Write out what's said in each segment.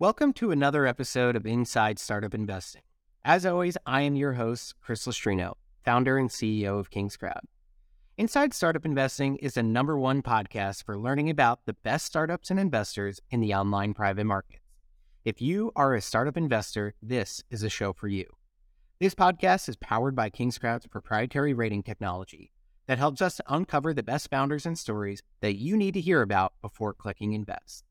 Welcome to another episode of Inside Startup Investing. As always, I am your host, Chris Lustrino, founder and CEO of KingsCrowd. Inside Startup Investing is the number one podcast for learning about the best startups and investors in the online private markets. If you are a startup investor, this is a show for you. This podcast is powered by KingsCrowd's proprietary rating technology that helps us uncover the best founders and stories that you need to hear about before clicking invest.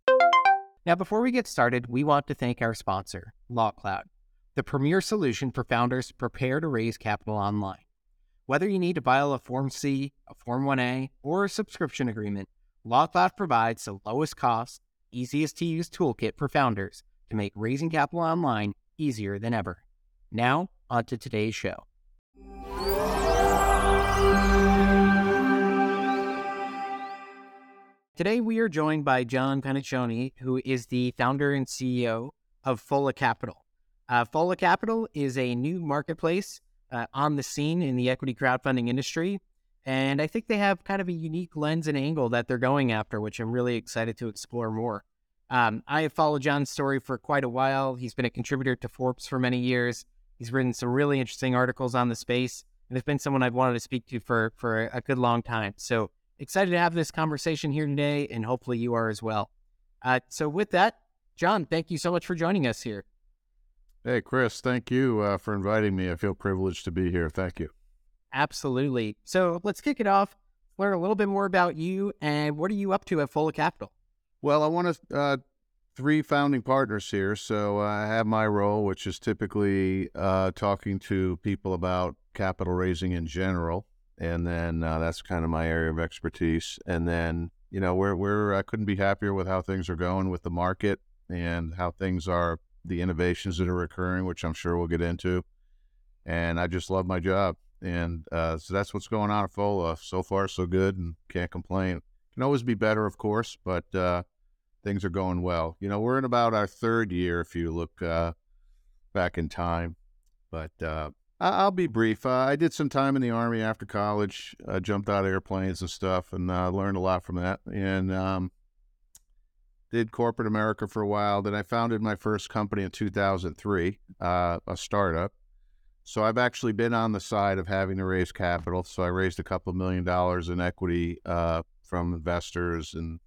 Now, before we get started, we want to thank our sponsor, LawCloud, the premier solution for founders to prepare to raise capital online. Whether you need to file a Form C, a Form 1A, or a subscription agreement, LawCloud provides the lowest cost, easiest to use toolkit for founders to make raising capital online easier than ever. Now, on to today's show. Today, we are joined by John Panaccione, who is the founder and CEO of Folla Capital. Uh, Folla Capital is a new marketplace uh, on the scene in the equity crowdfunding industry. And I think they have kind of a unique lens and angle that they're going after, which I'm really excited to explore more. Um, I have followed John's story for quite a while. He's been a contributor to Forbes for many years. He's written some really interesting articles on the space, and has been someone I've wanted to speak to for, for a good long time. So excited to have this conversation here today, and hopefully you are as well. Uh, so, with that, John, thank you so much for joining us here. Hey, Chris, thank you uh, for inviting me. I feel privileged to be here. Thank you. Absolutely. So, let's kick it off. Learn a little bit more about you and what are you up to at Folla Capital? Well, I want to uh, three founding partners here. So I have my role, which is typically uh, talking to people about capital raising in general and then uh, that's kind of my area of expertise. And then you know we're we're I couldn't be happier with how things are going with the market and how things are, the innovations that are occurring, which I'm sure we'll get into. And I just love my job, and uh, so that's what's going on at Folla. So far, so good, and can't complain. Can always be better, of course, but uh, things are going well. You know, we're in about our third year if you look uh, back in time, but uh, I'll be brief. Uh, I did some time in the Army after college. I jumped out of airplanes and stuff and uh, learned a lot from that. And um, did corporate America for a while. Then I founded my first company in 2003, uh, a startup. So I've actually been on the side of having to raise capital. So I raised a couple of million dollars in equity uh, from investors. And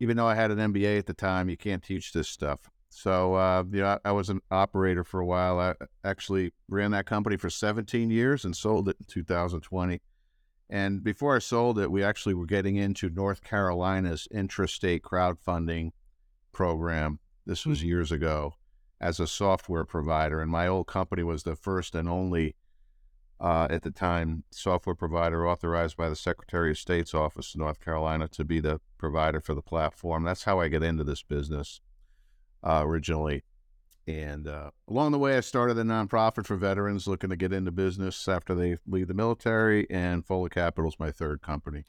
even though I had an MBA at the time, you can't teach this stuff. So, uh, you know, I, I, was an operator for a while. I actually ran that company for 17 years and sold it in 2020. And before I sold it, we actually were getting into North Carolina's intrastate crowdfunding program. This was hmm. years ago as a software provider. And my old company was the first and only, uh, at the time, software provider authorized by the Secretary of State's office in North Carolina to be the provider for the platform. That's how I get into this business uh, originally. And uh, along the way, I started a nonprofit for veterans looking to get into business after they leave the military, and Folla Capital is my third company.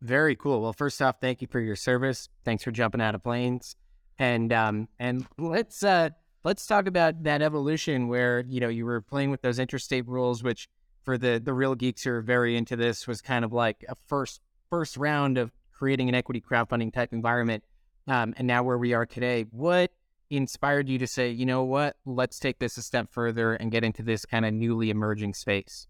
Very cool. Well, first off, thank you for your service. Thanks for jumping out of planes, and um, and let's uh, let's talk about that evolution where you know you were playing with those intrastate rules, which for the the real geeks who are very into this was kind of like a first first round of creating an equity crowdfunding type environment um, and now where we are today. What inspired you to say, you know what, let's take this a step further and get into this kind of newly emerging space?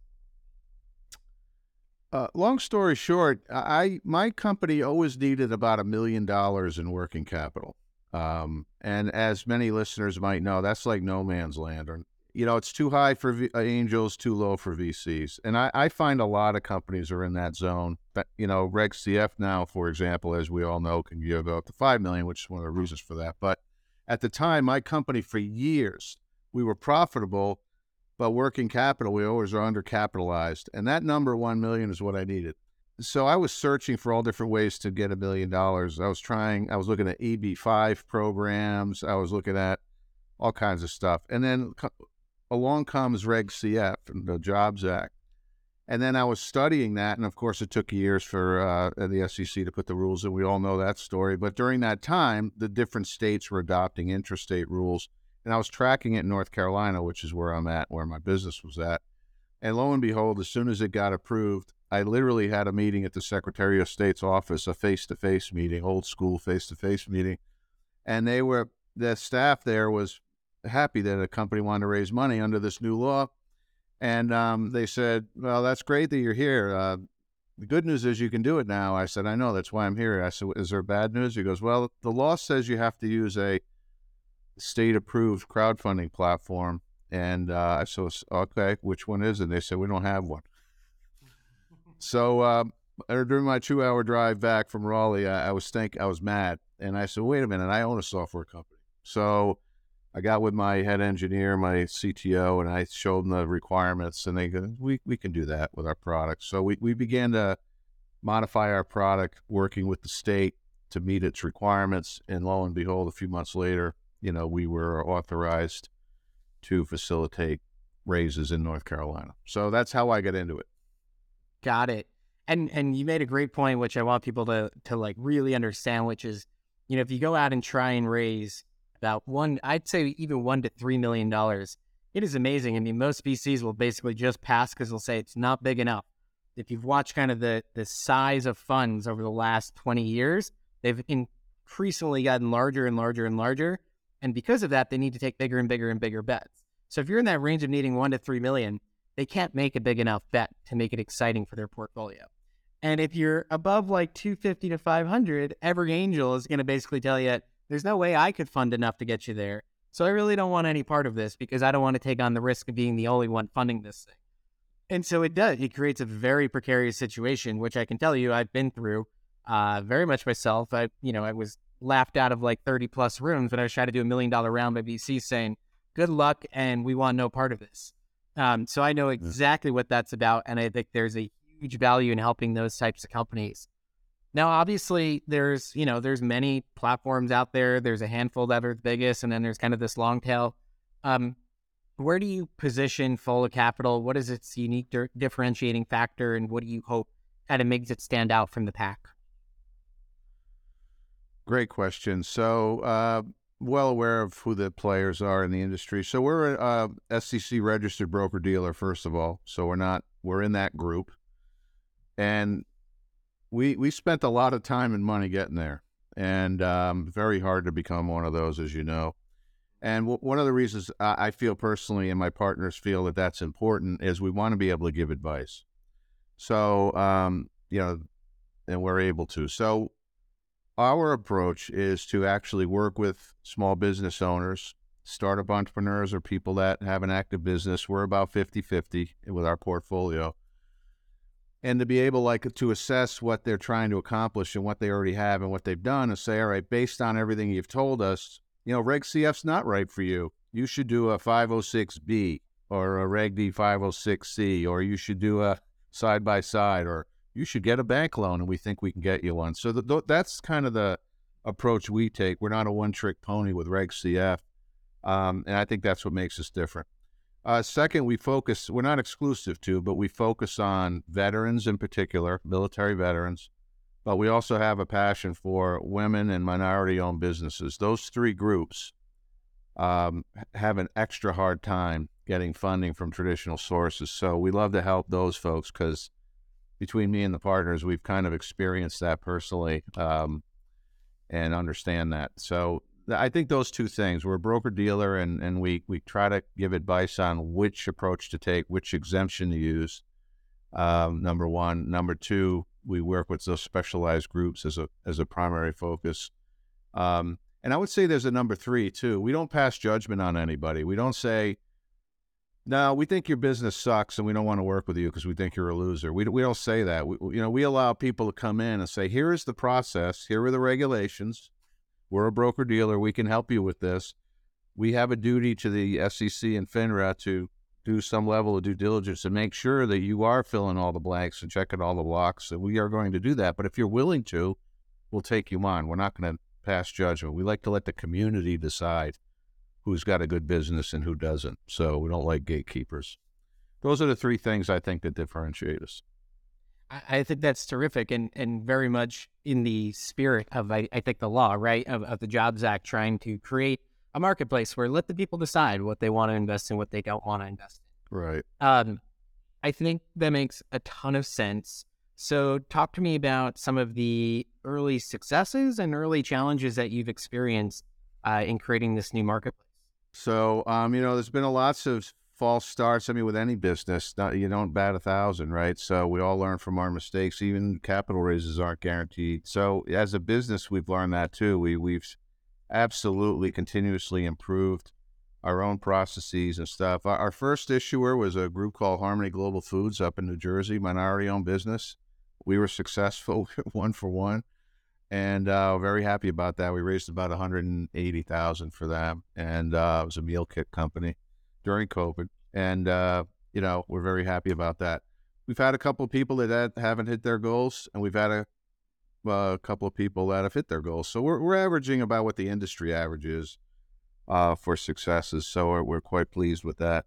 Uh, long story short, I my company always needed about a million dollars in working capital, um, and as many listeners might know, that's like no man's land. Or you know, it's too high for v- uh, angels, too low for VCs. And I, I, find a lot of companies are in that zone. But, you know, Reg CF now, for example, as we all know, can give up to 5 million, which is one of the reasons for that. But at the time, my company for years, we were profitable, but working capital, we always are undercapitalized. And that number, 1 million, is what I needed. So I was searching for all different ways to get a million dollars. I was trying, I was looking at EB5 programs, I was looking at all kinds of stuff. And then along comes Reg CF, and the Jobs Act. And then I was studying that, and of course, it took years for uh, the SEC to put the rules in. We all know that story. But during that time, the different states were adopting intrastate rules, and I was tracking it in North Carolina, which is where I'm at, where my business was at. And lo and behold, as soon as it got approved, I literally had a meeting at the Secretary of State's office, a face-to-face meeting, old school face-to-face meeting, and they were the staff there was happy that a company wanted to raise money under this new law. And um, they said, Well, that's great that you're here. Uh, the good news is you can do it now. I said, I know. That's why I'm here. I said, Is there bad news? He goes, Well, the law says you have to use a state approved crowdfunding platform. And uh, I said, Okay, which one is it? And they said, We don't have one. so uh, during my two hour drive back from Raleigh, I, I was think I was mad. And I said, Wait a minute, I own a software company. So I got with my head engineer, my CTO, and I showed them the requirements, and they go, "We we can do that with our product." So we we began to modify our product, working with the state to meet its requirements, and lo and behold, a few months later, you know, we were authorized to facilitate raises in North Carolina. So that's how I got into it. Got it. And and you made a great point, which I want people to to like really understand, which is, you know, if you go out and try and raise about one, I'd say even one to three million dollars. It is amazing. I mean, most VCs will basically just pass because they'll say it's not big enough. If you've watched kind of the the size of funds over the last 20 years, they've increasingly gotten larger and larger and larger. And because of that, they need to take bigger and bigger and bigger bets. So if you're in that range of needing one to three million, they can't make a big enough bet to make it exciting for their portfolio. And if you're above like 250 to 500, every angel is going to basically tell you, there's no way I could fund enough to get you there. So I really don't want any part of this because I don't want to take on the risk of being the only one funding this thing. And so it does. It creates a very precarious situation, which I can tell you I've been through uh, very much myself. I, you know, I was laughed out of like 30 plus rooms when I was trying to do a million dollar round by VC saying, good luck and we want no part of this. Um, so I know exactly what that's about. And I think there's a huge value in helping those types of companies now, obviously, there's you know there's many platforms out there. There's a handful that are the biggest, and then there's kind of this long tail. Um, where do you position Folla Capital? What is its unique di- differentiating factor, and what do you hope kind of makes it stand out from the pack? Great question. So, uh, well aware of who the players are in the industry. So we're a, a SEC registered broker dealer, first of all. So we're not we're in that group, and we we spent a lot of time and money getting there, and um, very hard to become one of those, as you know. And w- one of the reasons I, feel personally, and my partners feel that that's important, is we want to be able to give advice. So, um, you know, and we're able to. So, our approach is to actually work with small business owners, startup entrepreneurs, or people that have an active business. We're about 50 50 with our portfolio and to be able like to assess what they're trying to accomplish and what they already have and what they've done and say all right based on everything you've told us you know reg cf's not right for you. You should do a 506b or a reg d 506c or you should do a side by side or you should get a bank loan and we think we can get you one. So the, that's kind of the approach we take. We're not a one trick pony with reg cf um, and i think that's what makes us different uh, second, we focus, we're not exclusive to, but we focus on veterans in particular, military veterans, but we also have a passion for women and minority owned businesses. Those three groups um, have an extra hard time getting funding from traditional sources. So we love to help those folks because between me and the partners, we've kind of experienced that personally um, and understand that. So I think those two things. We're a broker dealer, and and we we try to give advice on which approach to take, which exemption to use. Um, number one, number two, we work with those specialized groups as a as a primary focus. Um, and I would say there's a number three too. We don't pass judgment on anybody. We don't say, "No, we think your business sucks, and we don't want to work with you because we think you're a loser." We we don't say that. We, you know, we allow people to come in and say, "Here is the process. Here are the regulations." We're a broker dealer. We can help you with this. We have a duty to the SEC and FINRA to do some level of due diligence and make sure that you are filling all the blanks and checking all the blocks. So we are going to do that. But if you're willing to, we'll take you on. We're not going to pass judgment. We like to let the community decide who's got a good business and who doesn't. So we don't like gatekeepers. Those are the three things I think that differentiate us. I think that's terrific and, and very much in the spirit of, I, I think, the law, right, of, of the Jobs Act, trying to create a marketplace where let the people decide what they want to invest in, what they don't want to invest in. Right. Um, I think that makes a ton of sense. So, talk to me about some of the early successes and early challenges that you've experienced uh, in creating this new marketplace? So, um, you know, there's been a lots of false starts. I mean, with any business, not, you don't bat a thousand, right? So we all learn from our mistakes. Even capital raises aren't guaranteed. So as a business, we've learned that too. We we've absolutely continuously improved our own processes and stuff. Our, our first issuer was a group called Harmony Global Foods up in New Jersey, minority-owned business. We were successful, one for one and uh, very happy about that. We raised about one hundred and eighty thousand for them, and uh, it was a meal kit company during COVID, and uh, you know we're very happy about that. We've had a couple of people that haven't hit their goals, and we've had a, uh, a couple of people that have hit their goals. So we're we're averaging about what the industry average is uh, for successes. So we're, we're, quite pleased with that.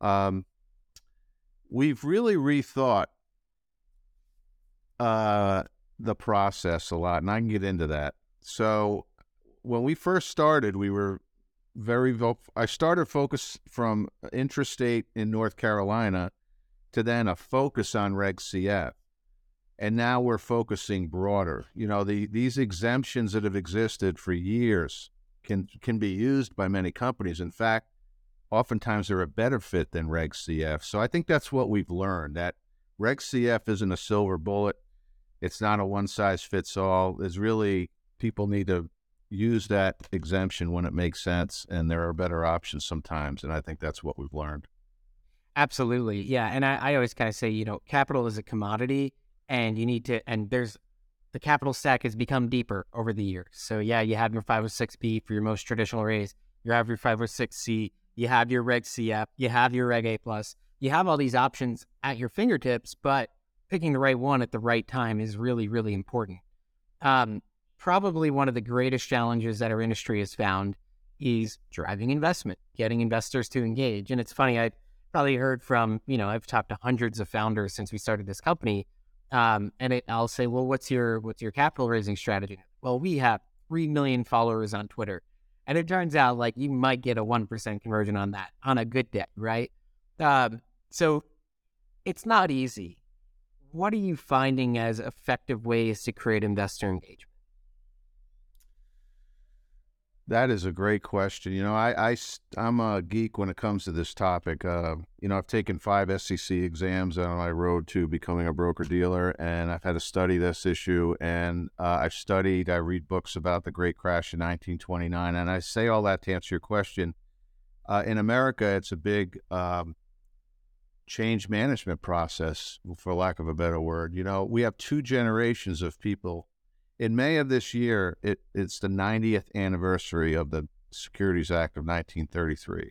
Um, we've really rethought uh, the process a lot, and I can get into that. So when we first started, we were very I started focus from intrastate in North Carolina to then a focus on Reg CF. And now we're focusing broader. You know, the these exemptions that have existed for years can can be used by many companies. In fact, oftentimes they're a better fit than Reg CF. So I think that's what we've learned that Reg CF isn't a silver bullet. It's not a one size fits all. There's really people need to use that exemption when it makes sense, and there are better options sometimes. And I think that's what we've learned. Absolutely, yeah. And I, I always kind of say, you know, capital is a commodity, and you need to. And there's the capital stack has become deeper over the years. So yeah, you have your 506B for your most traditional raise. You have your 506C. You have your Reg CF. You have your Reg A plus. You have all these options at your fingertips, but picking the right one at the right time is really, really important. Um, probably one of the greatest challenges that our industry has found is driving investment, getting investors to engage. And it's funny—I've probably heard from, you know, I've talked to hundreds of founders since we started this company. Um, and it, I'll say, well, what's your what's your capital raising strategy? Well, we have three million followers on Twitter, and it turns out like you might get a one percent conversion on that on a good day, right? Um, so it's not easy what are you finding as effective ways to create investor engagement? That is a great question. You know, I, I I'm a geek when it comes to this topic. Uh, you know, I've taken five SEC exams on my road to becoming a broker dealer, and I've had to study this issue. And uh, I've studied, I read books about the Great Crash in 1929, and I say all that to answer your question. Uh, in America, it's a big um, change management process, for lack of a better word. You know, we have two generations of people. In May of this year, it, it's the 90th anniversary of the Securities Act of 1933.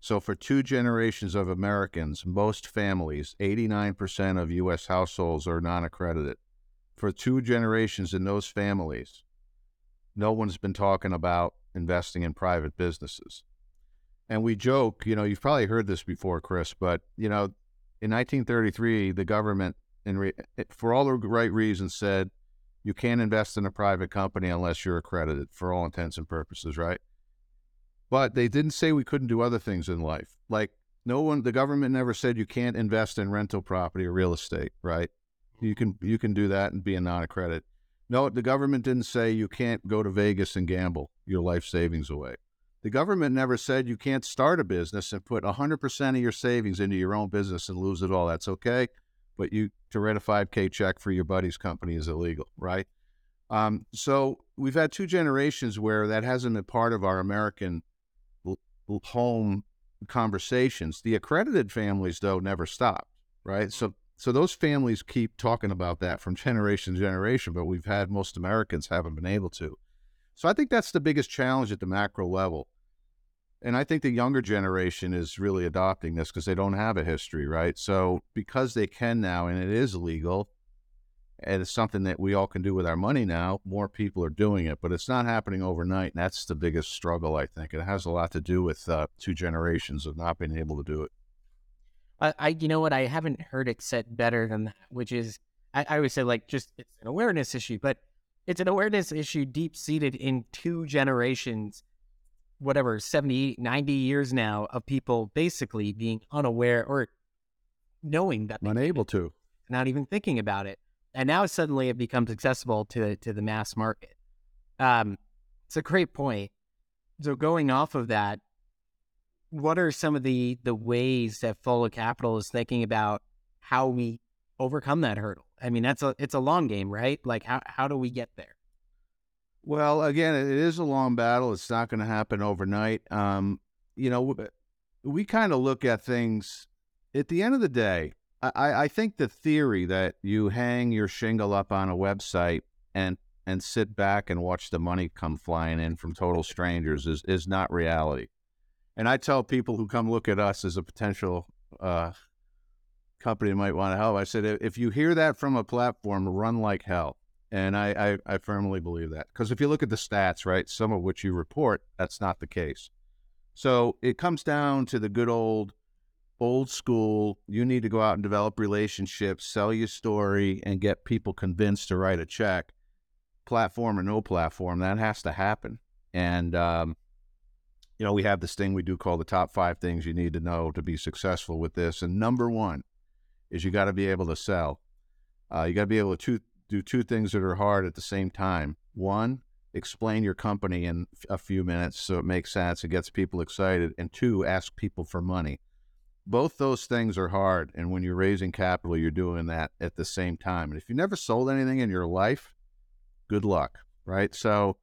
So, for two generations of Americans, most families, 89% of U.S. households are non accredited. For two generations in those families, no one's been talking about investing in private businesses. And we joke, you know, you've probably heard this before, Chris, but, you know, in 1933, the government, in re- for all the right reasons, said you can't invest in a private company unless you're accredited for all intents and purposes, right? But they didn't say we couldn't do other things in life. Like, no one, the government never said you can't invest in rental property or real estate, right? You can you can do that and be a non-accredited. No, the government didn't say you can't go to Vegas and gamble your life savings away. The government never said you can't start a business and put 100% of your savings into your own business and lose it all. That's okay. But you to write a 5K check for your buddy's company is illegal, right? Um, so we've had two generations where that hasn't been part of our American home conversations. The accredited families, though, never stopped, right? So so those families keep talking about that from generation to generation, but we've had most Americans haven't been able to. So I think that's the biggest challenge at the macro level. And I think the younger generation is really adopting this because they don't have a history, right? So because they can now and it is legal and it's something that we all can do with our money now, more people are doing it, but it's not happening overnight. And that's the biggest struggle, I think. It has a lot to do with uh, two generations of not being able to do it. I, I, you know what? I haven't heard it said better than that, which is, I, I would say like just it's an awareness issue, but it's an awareness issue deep seated in two generations, whatever, 70, 90 years now of people basically being unaware or knowing that unable to, not even thinking about it. And now suddenly it becomes accessible to to the mass market. Um, it's a great point. So going off of that, what are some of the the ways that Folla Capital is thinking about how we overcome that hurdle? I mean, that's a it's a long game, right? Like how how do we get there? Well, again, it is a long battle. It's not going to happen overnight. Um, you know, we kind of look at things at the end of the day. I, I think the theory that you hang your shingle up on a website and and sit back and watch the money come flying in from total strangers is is not reality. And I tell people who come look at us as a potential uh, company might want to help, I said, if you hear that from a platform, run like hell. And I, I, I firmly believe that. Because if you look at the stats, right, some of which you report, that's not the case. So it comes down to the good old, old school. You need to go out and develop relationships, sell your story, and get people convinced to write a check, platform or no platform. That has to happen. And um, you know, we have this thing we do called the top five things you need to know to be successful with this. And number one is you got to be able to sell. Uh, you got to be able to two, do two things that are hard at the same time. One, explain your company in a few minutes so it makes sense, it gets people excited. And two, ask people for money. Both those things are hard. And when you're raising capital, you're doing that at the same time. And if you never sold anything in your life, good luck, right? So,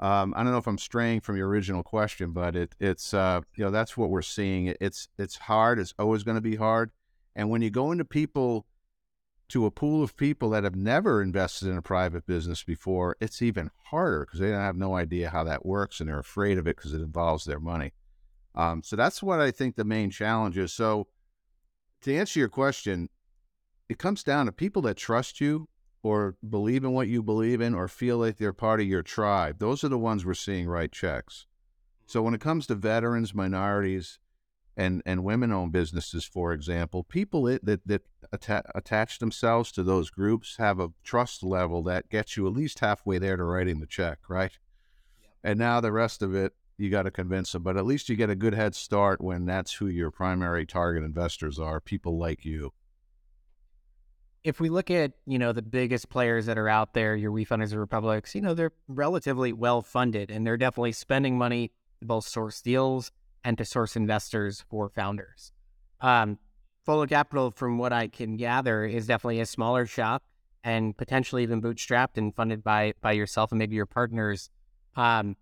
um, I don't know if I'm straying from your original question, but it, it's uh, you know that's what we're seeing. It's it's hard. It's always going to be hard. And when you go into people to a pool of people that have never invested in a private business before, it's even harder because they have no idea how that works and they're afraid of it because it involves their money. Um, so that's what I think the main challenge is. So to answer your question, it comes down to people that trust you or believe in what you believe in or feel like they're part of your tribe. Those are the ones we're seeing write checks. So when it comes to veterans, minorities, and, and women owned businesses, for example, people that, that atta- attach themselves to those groups have a trust level that gets you at least halfway there to writing the check, right? Yep. And now the rest of it, you got to convince them. But at least you get a good head start when that's who your primary target investors are people like you if we look at you know the biggest players that are out there, your WeFunders and Republics, you know they're relatively well funded, and they're definitely spending money both source deals and to source investors for founders. Um, Folla Capital, from what I can gather, is definitely a smaller shop and potentially even bootstrapped and funded by by yourself and maybe your partners. Um,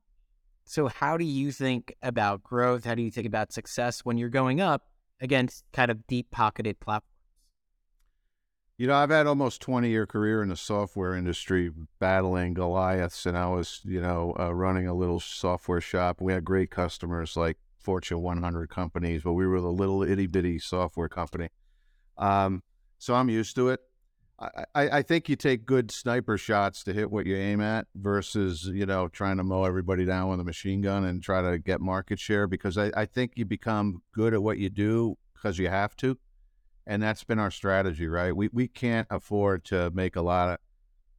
so, how do you think about growth? How do you think about success when you're going up against kind of deep pocketed platforms? You know, I've had almost 20 year career in the software industry battling Goliaths, and I was, you know, uh, running a little software shop. We had great customers like Fortune 100 companies, but we were the little itty bitty software company. Um, so I'm used to it. I, I, think you take good sniper shots to hit what you aim at versus, you know, trying to mow everybody down with a machine gun and try to get market share because I, I think you become good at what you do because you have to and that's been our strategy, right? We we can't afford to make a lot of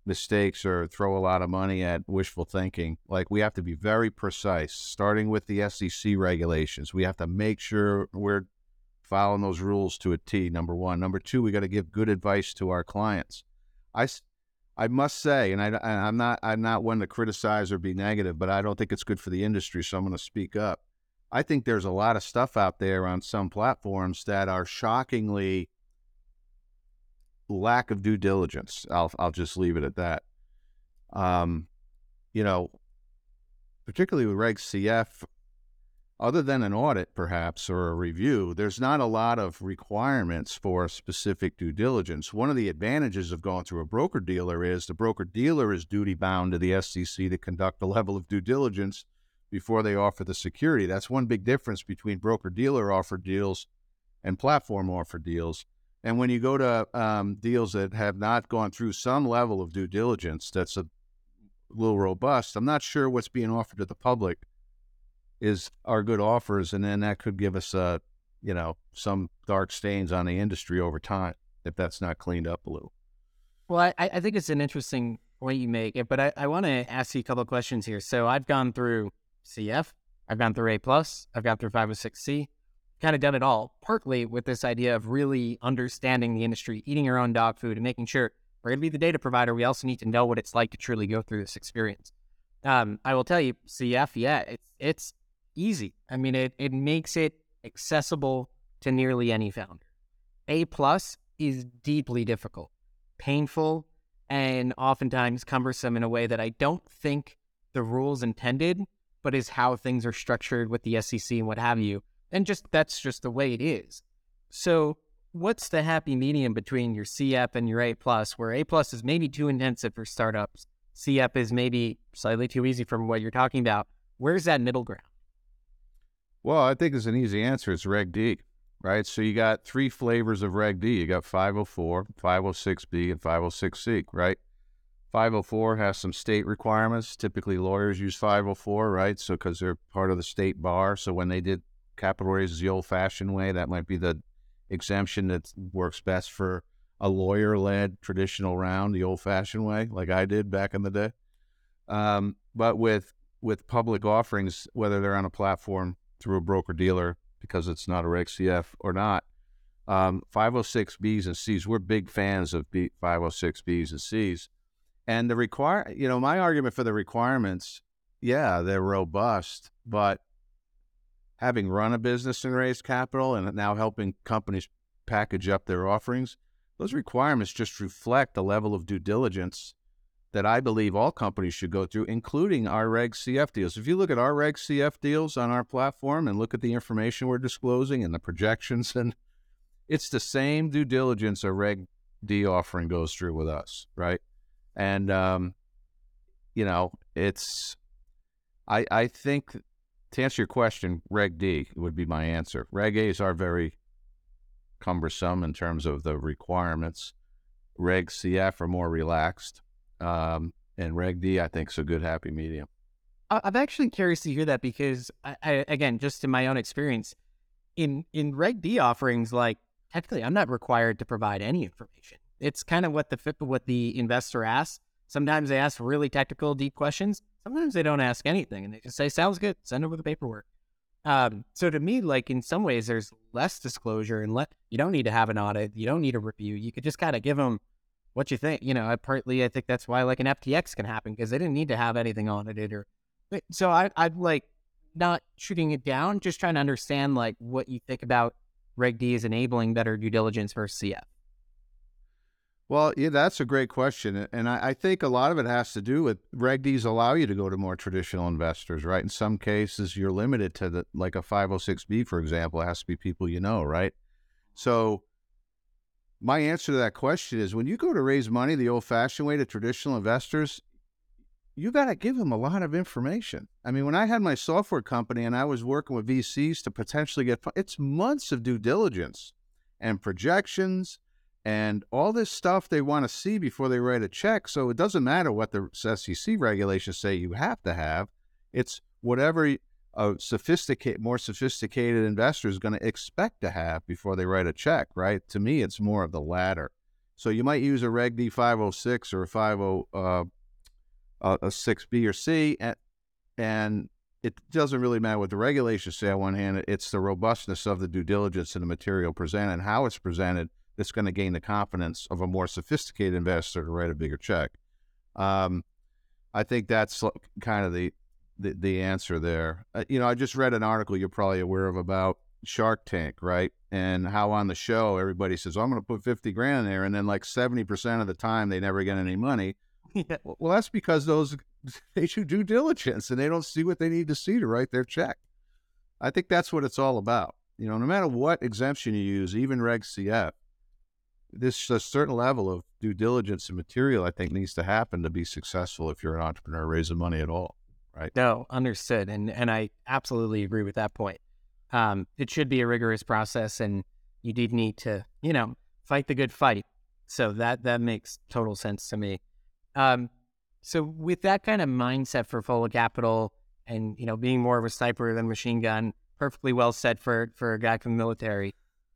mistakes or throw a lot of money at wishful thinking. Like we have to be very precise, starting with the SEC regulations. We have to make sure we're following those rules to a T. Number one. Number two, we got to give good advice to our clients. I, I must say, and I, I'm not I'm not one to criticize or be negative, but I don't think it's good for the industry. So I'm going to speak up. I think there's a lot of stuff out there on some platforms that are shockingly lack of due diligence. I'll I'll just leave it at that. Um, you know, particularly with Reg CF, other than an audit perhaps or a review, there's not a lot of requirements for specific due diligence. One of the advantages of going through a broker dealer is the broker dealer is duty bound to the SEC to conduct a level of due diligence before they offer the security. That's one big difference between broker dealer offer deals and platform offer deals. And when you go to um, deals that have not gone through some level of due diligence, that's a little robust. I'm not sure what's being offered to the public is are good offers, and then that could give us a, uh, you know, some dark stains on the industry over time if that's not cleaned up a little. Well, I, I think it's an interesting point you make, but I, I want to ask you a couple of questions here. So I've gone through CF. I've gone through A plus. I've gone through 506C. Kind of done it all, partly with this idea of really understanding the industry, eating your own dog food, and making sure we're going to be the data provider. We also need to know what it's like to truly go through this experience. Um, I will tell you, CF, yeah, it's it's easy. I mean, it it makes it accessible to nearly any founder. A plus is deeply difficult, painful, and oftentimes cumbersome in a way that I don't think the rules intended, but is how things are structured with the SEC and what have you. And just that's just the way it is. So what's the happy medium between your CF and your A plus, where A plus is maybe too intensive for startups, CF is maybe slightly too easy from what you're talking about. Where's that middle ground? Well, I think it's an easy answer. It's Reg D, right? So you got three flavors of Reg D. You got 504, 506B, and 506C, right? 504 has some state requirements. Typically, lawyers use 504, right? So because they're part of the state bar. So when they did capital raises the old-fashioned way, that might be the exemption that works best for a lawyer-led traditional round, the old-fashioned way, like I did back in the day. Um, but with with public offerings, whether they're on a platform through a broker dealer because it's not a Reg CF or not, um, 506Bs and Cs, we're big fans of B, 506Bs and Cs. And the require, you know, my argument for the requirements, yeah, they're robust, but having run a business and raised capital and now helping companies package up their offerings, those requirements just reflect the level of due diligence that I believe all companies should go through, including our Reg CF deals. If you look at our Reg CF deals on our platform and look at the information we're disclosing and the projections, and it's the same due diligence a Reg D offering goes through with us, right? And um, you know, it's I I think to answer your question, Reg D would be my answer. Reg A's are very cumbersome in terms of the requirements. Reg CF are more relaxed. Um, and Reg D, I think, is a good happy medium. I'm actually curious to hear that because, I, I, again, just in my own experience, in in Reg D offerings, like technically, I'm not required to provide any information. It's kind of what the what the investor asks. Sometimes they ask really technical, deep questions. Sometimes they don't ask anything, and they just say, "Sounds good. Send over the paperwork." Um, so to me, like in some ways, there's less disclosure, and let you don't need to have an audit. You don't need a review. You could just kind of give them what you think. You know, I partly I think that's why like an FTX can happen because they didn't need to have anything audited or. So I I'm like not shooting it down, just trying to understand like what you think about Reg D is enabling better due diligence versus CF. Well, yeah, that's a great question. And I, I, think a lot of it has to do with Reg Ds allow you to go to more traditional investors, right? In some cases, you're limited to the, like a 506B, for example, it has to be people you know, right? So my answer to that question is when you go to raise money the old fashioned way to traditional investors, you got to give them a lot of information. I mean, when I had my software company and I was working with VCs to potentially get, it's months of due diligence and projections and all this stuff they want to see before they write a check. So it doesn't matter what the SEC regulations say you have to have. It's whatever a sophisticated, more sophisticated investor is going to expect to have before they write a check, right? To me, it's more of the latter. So you might use a Reg D 506 or a 50 uh, a 6B or C, and, and it doesn't really matter what the regulations say on one hand. It's the robustness of the due diligence and the material presented and how it's presented that's going to gain the confidence of a more sophisticated investor to write a bigger check. Um, I think that's kind of the the, the answer there. Uh, you know, I just read an article you're probably aware of about Shark Tank, right? And how on the show everybody says, oh, "I'm going to put 50 grand in there," and then like 70 percent of the time they never get any money. Yeah. Well, that's because those they do due diligence and they don't see what they need to see to write their check. I think that's what it's all about. You know, no matter what exemption you use, even Reg CF, this a certain level of due diligence and material I think needs to happen to be successful if you're an entrepreneur raising money at all right? No, understood, and and I absolutely agree with that point. Um, it should be a rigorous process, and you did need to, you know, fight the good fight. So that that makes total sense to me. Um, so with that kind of mindset for Folla Capital, and you know, being more of a sniper than machine gun, perfectly well said for for a guy from the military.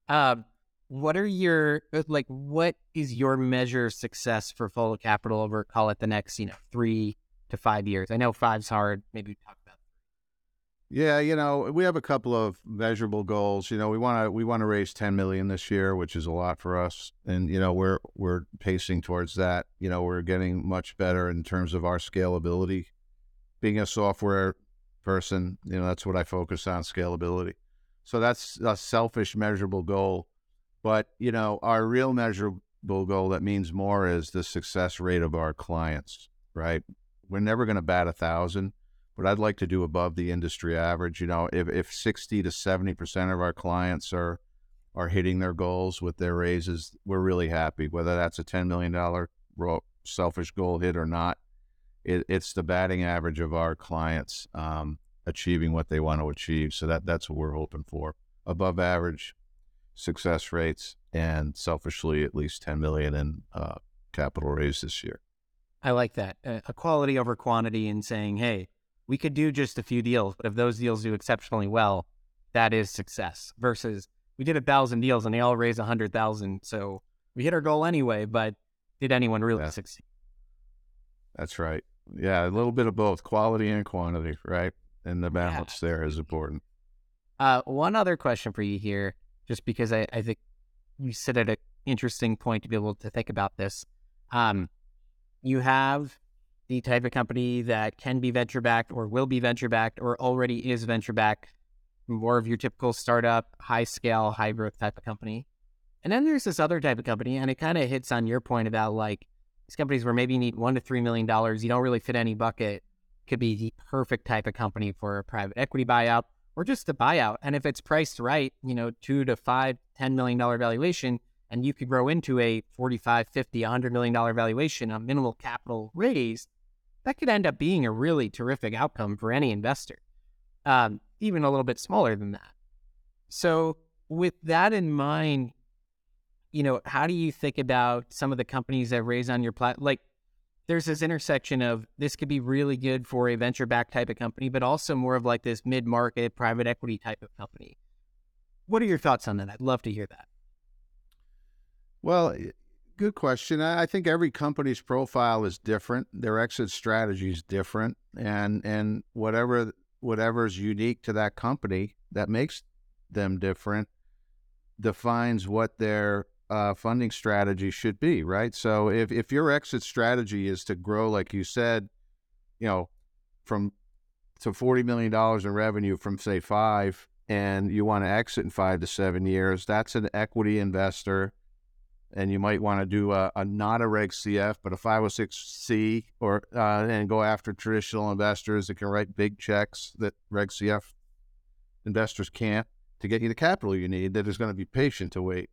Um, what are your uh, like? What is your measure of success for Folla Capital over call it the next you know three to five years? I know five's hard. Maybe talk about. Yeah, you know, we have a couple of measurable goals. You know, we want to we want to raise 10 million this year, which is a lot for us, and you know, we're we're pacing towards that. You know, we're getting much better in terms of our scalability being a software person, you know, that's what I focus on scalability. So that's a selfish, measurable goal. But, you know, our real measurable goal that means more is the success rate of our clients, right? We're never going to bat a thousand, but I'd like to do above the industry average. You know, if, if 60 to 70% of our clients are, are hitting their goals with their raises, we're really happy, whether that's a $10 million selfish goal hit or not. It, it's the batting average of our clients um, achieving what they want to achieve. So that that's what we're hoping for: above average success rates, and selfishly at least 10 million in uh, capital raise this year. I like that uh, equality over quantity, and saying, hey, we could do just a few deals, but if those deals do exceptionally well, that is success. Versus we did a thousand deals and they all raised a hundred thousand, so we hit our goal anyway. But did anyone really yeah. succeed? That's right. Yeah, a little bit of both, quality and quantity, right? And the balance yeah. there is important. Uh, one other question for you here, just because I, I think you sit at an interesting point to be able to think about this. Um, you have the type of company that can be venture backed or will be venture backed or already is venture backed, more of your typical startup, high scale, high growth type of company. And then there's this other type of company, and it kind of hits on your point about like these companies where maybe you need one to three million dollars, you don't really fit any bucket, could be the perfect type of company for a private equity buyout or just a buyout. And if it's priced right, you know, two to five, ten million dollar valuation, and you could grow into a 45, 50, 100 million dollar valuation, on minimal capital raise, that could end up being a really terrific outcome for any investor, um, even a little bit smaller than that. So, with that in mind, you know, how do you think about some of the companies that raise on your platform? Like, there's this intersection of this could be really good for a venture back type of company, but also more of like this mid market private equity type of company. What are your thoughts on that? I'd love to hear that. Well, good question. I think every company's profile is different. Their exit strategy is different, and and whatever whatever is unique to that company that makes them different defines what their uh, funding strategy should be, right? So if, if your exit strategy is to grow, like you said, you know, from to $40 million in revenue from say five, and you want to exit in five to seven years, that's an equity investor. And you might want to do a, a not a Reg CF, but a 506C or, uh, and go after traditional investors that can write big checks that Reg CF investors can't to get you the capital you need that is going to be patient to wait.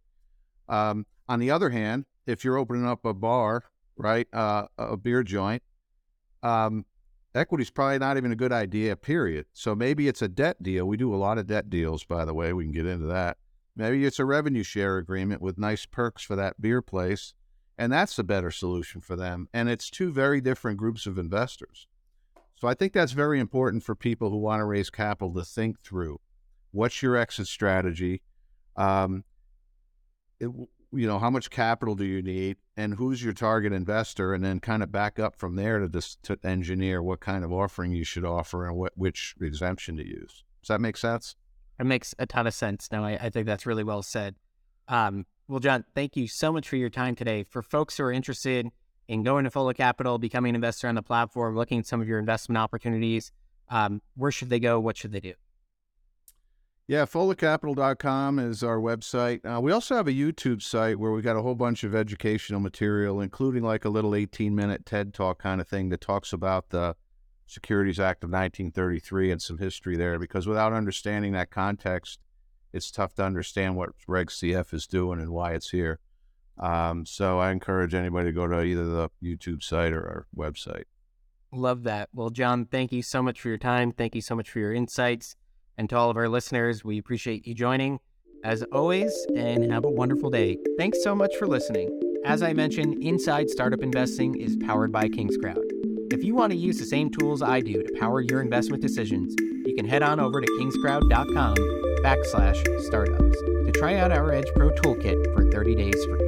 Um, on the other hand, if you're opening up a bar, right, uh, a beer joint, um, equity is probably not even a good idea, period. So maybe it's a debt deal. We do a lot of debt deals, by the way. We can get into that. Maybe it's a revenue share agreement with nice perks for that beer place. And that's a better solution for them. And it's two very different groups of investors. So I think that's very important for people who want to raise capital to think through. What's your exit strategy? Um, you know, how much capital do you need and who's your target investor? And then kind of back up from there to just to engineer what kind of offering you should offer and what, which exemption to use. Does that make sense? It makes a ton of sense. No, I, I think that's really well said. Um, well, John, thank you so much for your time today. For folks who are interested in going to Folla Capital, becoming an investor on the platform, looking at some of your investment opportunities, um, where should they go? What should they do? Yeah, follacapital.com is our website. Uh, we also have a YouTube site where we got a whole bunch of educational material, including like a little 18 minute TED talk kind of thing that talks about the Securities Act of 1933 and some history there. Because without understanding that context, it's tough to understand what Reg CF is doing and why it's here. Um, so I encourage anybody to go to either the YouTube site or our website. Love that. Well, John, thank you so much for your time. Thank you so much for your insights. And to all of our listeners, we appreciate you joining as always and have a wonderful day. Thanks so much for listening. As I mentioned, Inside Startup Investing is powered by Kingscrowd. If you want to use the same tools I do to power your investment decisions, you can head on over to kingscrowd.com backslash startups to try out our Edge Pro Toolkit for 30 days free.